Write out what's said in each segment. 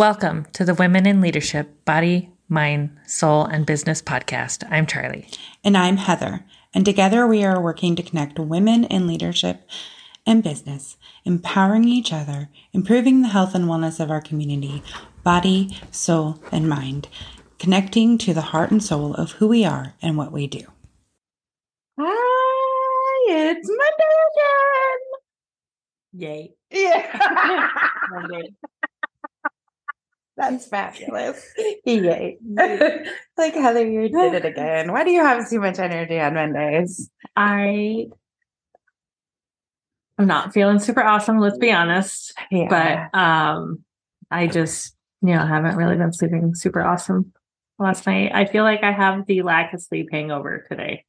Welcome to the Women in Leadership Body, Mind, Soul, and Business podcast. I'm Charlie. And I'm Heather. And together we are working to connect women in leadership and business, empowering each other, improving the health and wellness of our community, body, soul, and mind, connecting to the heart and soul of who we are and what we do. Hi, it's Monday again. Yay. again. Yeah. That's fabulous. Yay. like Heather, you did it again. Why do you have so much energy on Mondays? I, I am not feeling super awesome, let's be honest. Yeah. But um I just, you know, haven't really been sleeping super awesome last night. I feel like I have the lack of sleep hangover today.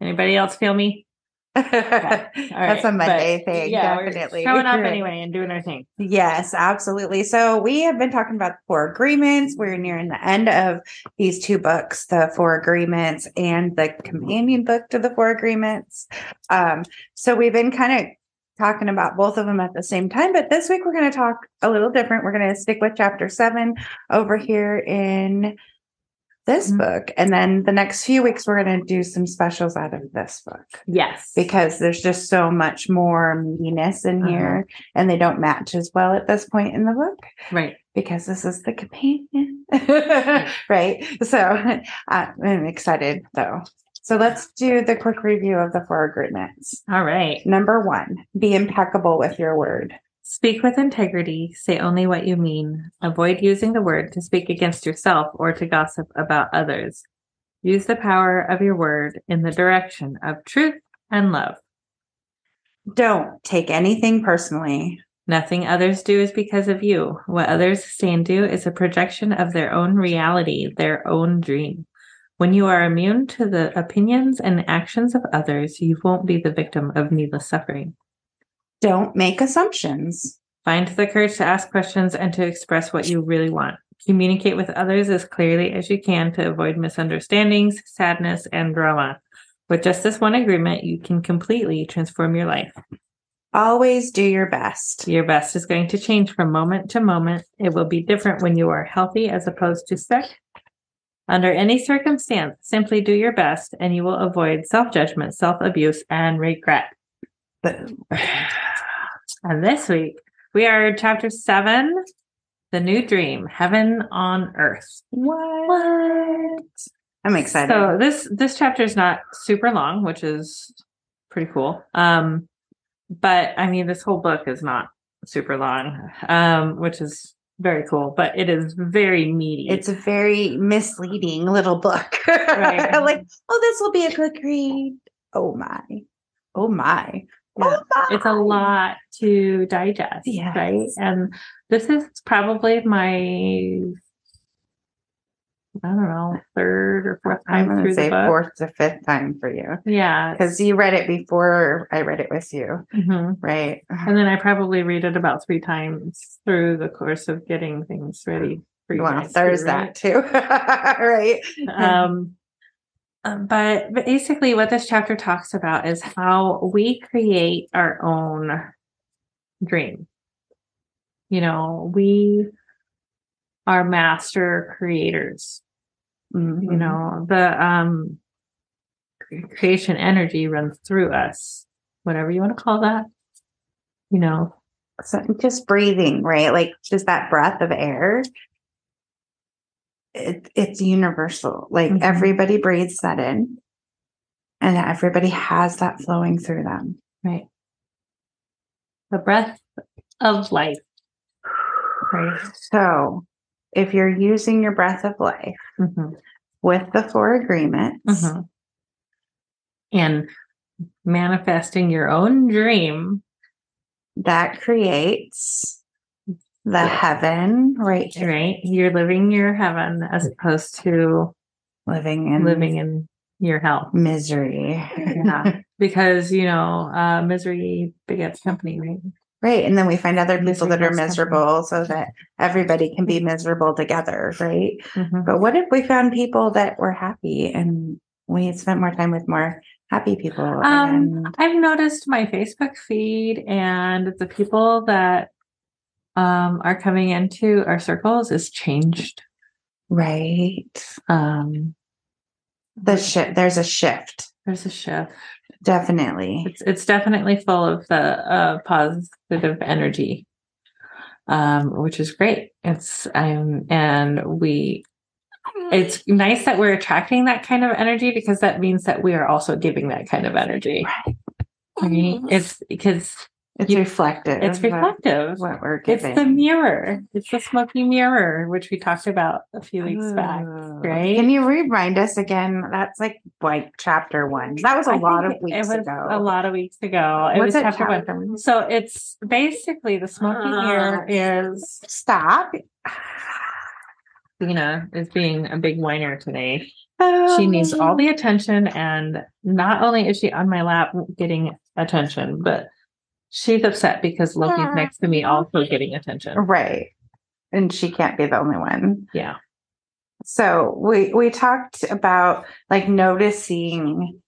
Anybody else feel me? That's right, a Monday but, thing, yeah, we're definitely. Showing up anyway and doing our thing. Yes, absolutely. So we have been talking about the four agreements. We're nearing the end of these two books, the four agreements and the companion book to the four agreements. Um, so we've been kind of talking about both of them at the same time, but this week we're going to talk a little different. We're going to stick with chapter seven over here in this Mhm. book. And then the next few weeks, we're going to do some specials out of this book Yes. because there's just so much more meatiness in Uh-huh. here and they don't match as well at this point in the book right. because this is the companion right so uh, i'm excited though so let's do the quick review of the four agreements All right. number one be impeccable with your word Speak with integrity, say only what you mean. Avoid using the word to speak against yourself or to gossip about others. Use the power of your word in the direction of truth and love. don't take anything personally Nothing others do is because of you. What others say and do is a projection of their own reality, their own dream. When you are immune to the opinions and actions of others, you won't be the victim of needless suffering. Don't make assumptions Find the courage to ask questions and to express what you really want. Communicate with others as clearly as you can to avoid misunderstandings, sadness, and drama. With just this one agreement, you can completely transform your life. always do your best Your best is going to change from moment to moment. It will be different when you are healthy as opposed to sick. Under any circumstance, simply do your best and you will avoid self judgment, self abuse, and regret. but And this week, we are chapter seven The New Dream Heaven on Earth. what i'm excited So this this chapter is not super long, which is pretty cool. Um, but I mean, this whole book is not super long, um, which is very cool. But it is very meaty. it's a very misleading little book. Right. like, oh, this will be a quick read. Oh my. Oh my. Yeah. Oh it's a lot to digest, Yes. right? And this is probably my I don't know third or fourth time I'm to through say the book. fourth to fifth time for you Yeah, because you read it before I read it with you, mhm. right? and then I probably read it about three times through the course of getting things ready for you. Well, guys there's too, that too, right? um, um, but but basically, what this chapter talks about is how we create our own dream. You know, we are master creators. Mhm. You know, the um, creation energy runs through us, whatever you want to call that. You know, So just breathing, right? Like just that breath of air. It, it's universal. Like Mhm. everybody breathes that in, and everybody has that flowing through them. right? The breath of life. Right. So, if you're using your breath of life Mhm. with the four agreements, Mhm. And manifesting your own dream, that creates the Yeah. heaven right here, right? You're living your heaven as opposed to living in living in your hell. misery. Yeah. because, you know, uh, misery begets company, right? Right. And then we find other people that are loves company. miserable so that everybody can be miserable together. Right. Mhm. But what if we found people that were happy and we spent more time with more happy people? Um, I've noticed my Facebook feed and the people that um, are coming into our circles is changed. Right. Um, The shift. There's a shift. there's a shift. Definitely. It's it's definitely full of the uh, positive energy, um, which is great. It's um, and we. It's nice that we're attracting that kind of energy because that means that we are also giving that kind of energy. Right. Right? It's because It's You- reflective. it's reflective. What we're giving. It's the mirror. It's the smoky mirror, which we talked about a few weeks back. Oh. right? Can you remind us again? That's like like chapter one. That was a I lot of weeks it was ago. A lot of weeks ago. It What's was it, chapter one. chapter one? So it's basically the smoky mirror ah. is Stop. Lena is being a big whiner today. She um. needs all the attention, and not only is she on my lap getting attention, but she's upset because Loki's next to me also getting attention. right, and she can't be the only one. Yeah. So we we talked about like noticing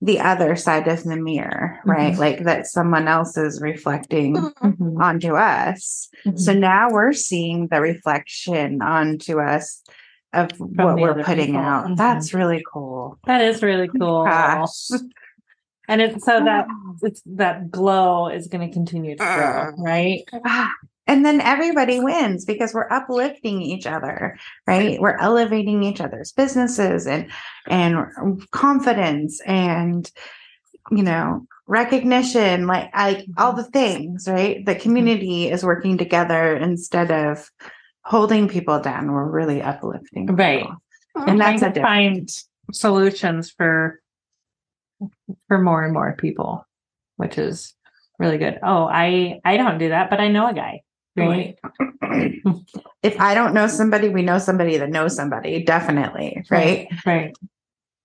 the other side of the mirror, right? Mhm. Like that someone else is reflecting Mhm. onto us. So now we're seeing the reflection onto us of what we're putting people. out. Mhm. That's really cool. that is really cool. Gosh. And it's so that ah. it's that glow is going to continue to grow, ah. right? Ah, And then everybody wins because we're uplifting each other, right? We're elevating each other's businesses and and confidence and you know recognition, like like all the things, right? The community mm-hmm. is working together instead of holding people down. We're really uplifting, Right. people. And Trying that's a to find solutions for for more and more people, which is really good. Oh, I I don't do that, but I know a guy. Right. if I don't know somebody, we know somebody that knows somebody, definitely, right? Right.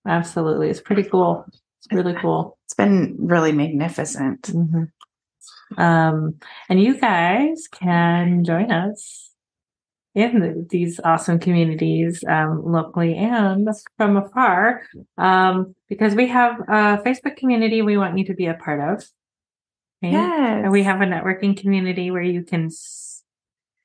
Absolutely. It's pretty cool. It's really cool. It's been really magnificent. Mhm. Um, and you guys can join us in these awesome communities um, locally and from afar um, because we have a Facebook community we want you to be a part of. right? Yes. And we have a networking community where you can,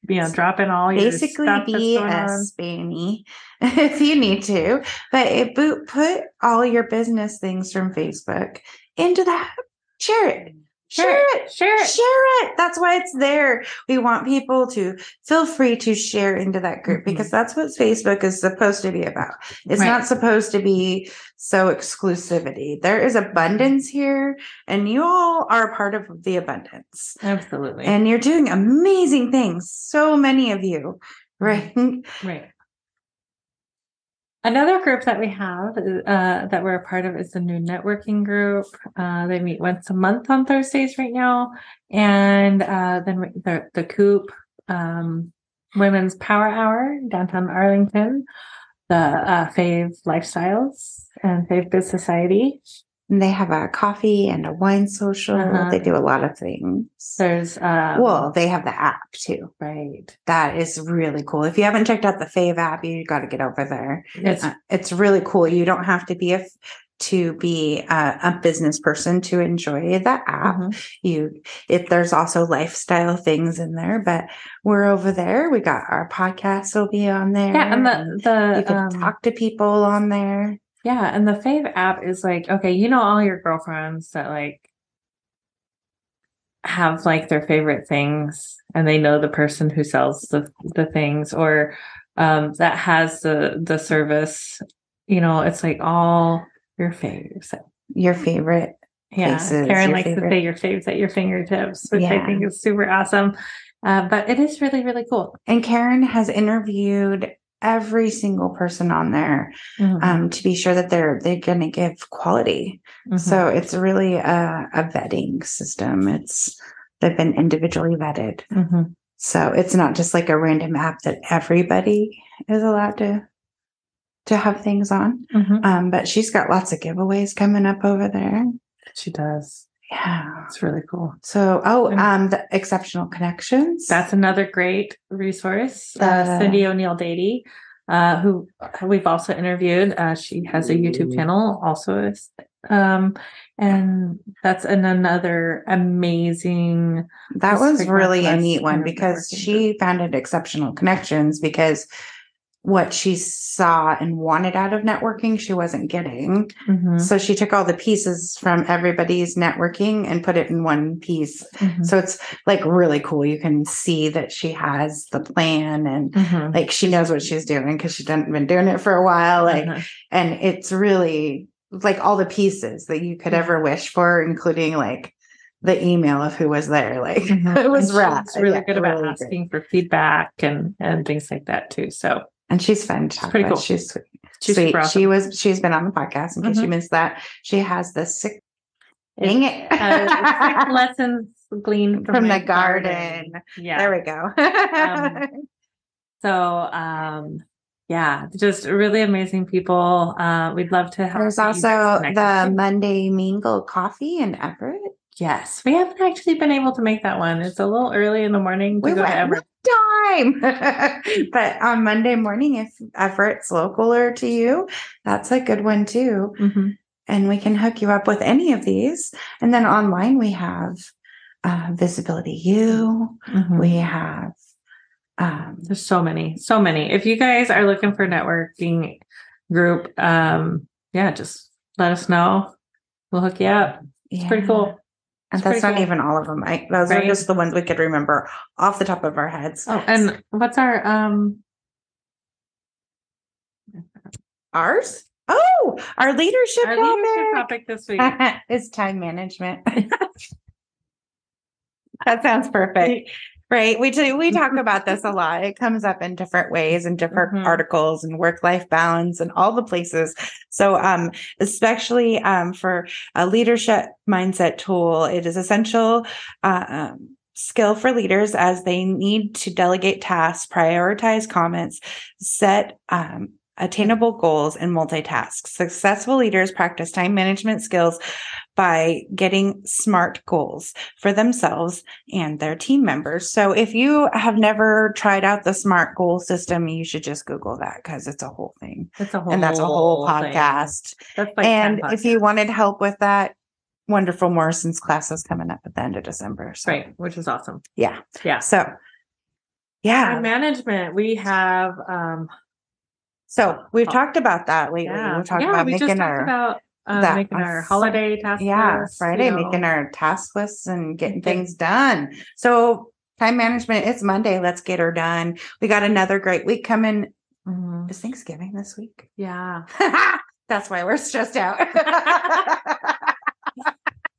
you know, drop in all your basically be a on. spanny if you need to but it boot put all your business things from facebook into that share it share it Share it. share it that's why it's there we want people to feel free to share into that group Mhm. because that's what facebook is supposed to be about it's Right. not supposed to be so exclusivity there is abundance here and you all are a part of the abundance Absolutely. and you're doing amazing things so many of you right Right. Another group that we have uh, that we're a part of is the new networking group. Uh, they meet once a month on Thursdays right now, and uh, then the the Coop um, Women's Power Hour downtown Arlington, the uh, Fave Lifestyles and Fave Biz Society. And they have a coffee and a wine social. Uh-huh. they do a lot of things. There's uh, well they have the app too. Right. that is really cool. If you haven't checked out the fave app you got to get over there. It's Uh, it's really cool. You don't have to be a to be a, a business person to enjoy the app. Mhm. you if there's also lifestyle things in there but we're over there. We got our podcast will be on there yeah, and the the you can um, talk to people on there Yeah, and the Fave app is like, okay, you know all your girlfriends that like have like their favorite things and they know the person who sells the the things or um that has the the service. You know, it's like all your faves. your favorite Yeah. Karen likes favorite- to say your faves at your fingertips, which I think is super awesome. Uh, but it is really, really cool. And Karen has interviewed every single person on there Mhm. um, to be sure that they're they're going to give quality. Mhm. So it's really a, a vetting system. It's they've been individually vetted. Mhm. So it's not just like a random app that everybody is allowed to to have things on. Mhm. Um, but she's got lots of giveaways coming up over there. She does. Yeah. It's really cool. So oh, um, the exceptional connections. That's another great resource. Uh, Uh, Cindy O'Neill Dady uh, who we've also interviewed. Uh, she has a YouTube channel, also, um, and that's an, another amazing. That was really a neat one because she founded exceptional connections because what she saw and wanted out of networking, she wasn't getting. Mhm, So she took all the pieces from everybody's networking and put it in one piece. mhm, So it's like really cool. You can see that she has the plan and mhm. like she knows what she's doing because she's done, been doing it for a while. Like, Uh-huh. and it's really like all the pieces that you could ever wish for, including like the email of who was there. Like Mhm. it was rad. really Yeah, good about really asking for feedback and and things like that too. So And she's fun. to talk pretty with. cool. She's sweet. she's sweet. awesome. She was. She's been on the podcast. In case you Mhm. missed that, she has the sick. Dang it! uh, six lessons gleaned from, From the garden. Yeah. There we go. Um, So, um, yeah, just really amazing people. Uh, we'd love to have. There's also the. Monday Mingle Coffee in Everett. Yes, we haven't actually been able to make that one. It's a little early in the morning We go to went Everett. time, but on Monday morning, if Everett's localer to you, that's a good one too. Mhm. and we can hook you up with any of these. And then online we have uh, Visibility U. Mhm. We have um, There's so many, so many. If you guys are looking for a networking group, um, yeah, just let us know. We'll hook you up. It's pretty cool. And that's not cool. even all of them. I, those are just the ones we could remember off the top of our heads. Oh, and what's our um ours? Oh, our leadership our topic leadership topic this week? is time management. that sounds perfect. Right. We do, we talk about this a lot. It comes up in different ways and different Mhm. articles and work life balance and all the places. So, um, especially, um, for a leadership mindset tool, it is essential, uh, um, skill for leaders as they need to delegate tasks, prioritize comments, set, um, attainable goals and multitask. Successful leaders practice time management skills by getting smart goals for themselves and their team members. So if you have never tried out the smart goal system, you should just Google that because it's a whole thing. It's a whole and that's a whole thing. podcast. That's like and 10 if you wanted help with that, Wonderful Morrison's class is coming up at the end of December. So right, which is awesome. yeah. Yeah. So Time yeah. management. We have um So we've Oh. talked about that lately. yeah, We've talked yeah, about we just making talked our about uh, that making our holiday task yeah list, Friday, you know. making our task lists and getting things done. So time management, it's Monday. Let's get her done. We got another great week coming. Mhm. Is Thanksgiving this week? Yeah. That's why we're stressed out.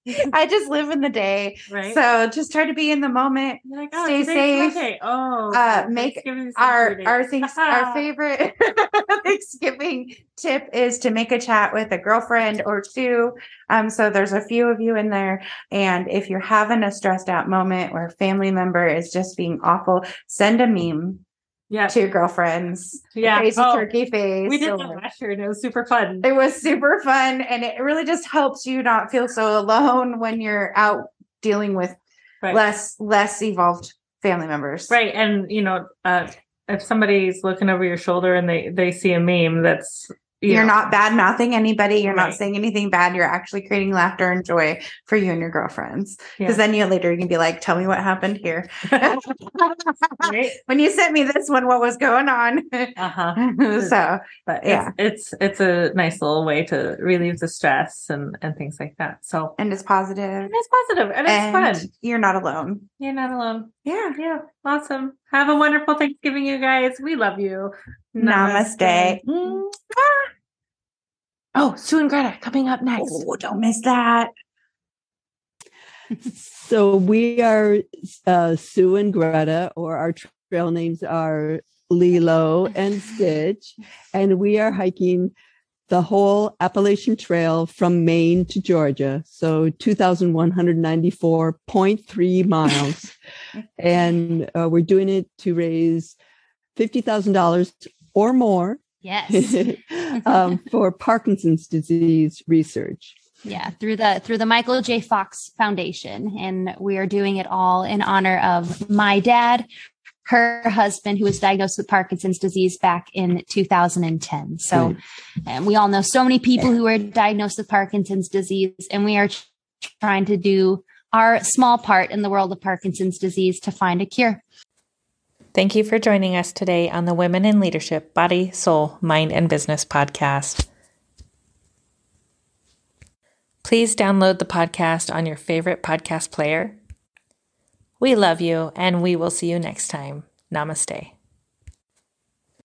I just live in the day. Right. So just try to be in the moment. Like, oh, stay safe. Monday. Oh, Uh, make Our our things our favorite Thanksgiving tip is to make a chat with a girlfriend or two. Um, so there's a few of you in there. And if you're having a stressed out moment where a family member is just being awful, send a meme Yeah. two girlfriends. Yeah. Crazy Oh, turkey face. We did or- that last year and it was super fun. It was super fun and it really just helps you not feel so alone when you're out dealing with Right. less less evolved family members. Right. And you know, uh if somebody's looking over your shoulder and they they see a meme that's you You're not bad mouthing anybody. You're not saying anything bad. You're actually creating laughter and joy for you and your girlfriends. Because yeah. then you later you can be like, tell me what happened here. right. when you sent me this one, what was going on? Uh-huh. so But Yeah. it's, it's it's a nice little way to relieve the stress and and things like that. So and it's positive. and it's positive. and it's and fun. you're not alone. You're not alone. Yeah. Yeah, awesome. Have a wonderful Thanksgiving, you guys. We love you. Namaste. Mwah. Oh, Sue and Greta coming up next. Oh, don't miss that. So we are uh, Sue and Greta, or our trail names are Lilo and Stitch, and we are hiking the whole Appalachian Trail from Maine to Georgia. So 2,194.3 miles. and uh, we're doing it to raise $50,000 or more Yes. um, for Parkinson's disease research. yeah, through the through the Michael J. Fox Foundation, and we are doing it all in honor of my dad, her husband who was diagnosed with Parkinson's disease back in 2010. So, and we all know so many people who are diagnosed with Parkinson's disease, and we are trying to do our small part in the world of Parkinson's disease to find a cure. Thank you for joining us today on the Women in Leadership Body, Soul, Mind, and Business podcast. Please download the podcast on your favorite podcast player. We love you, and we will see you next time. Namaste.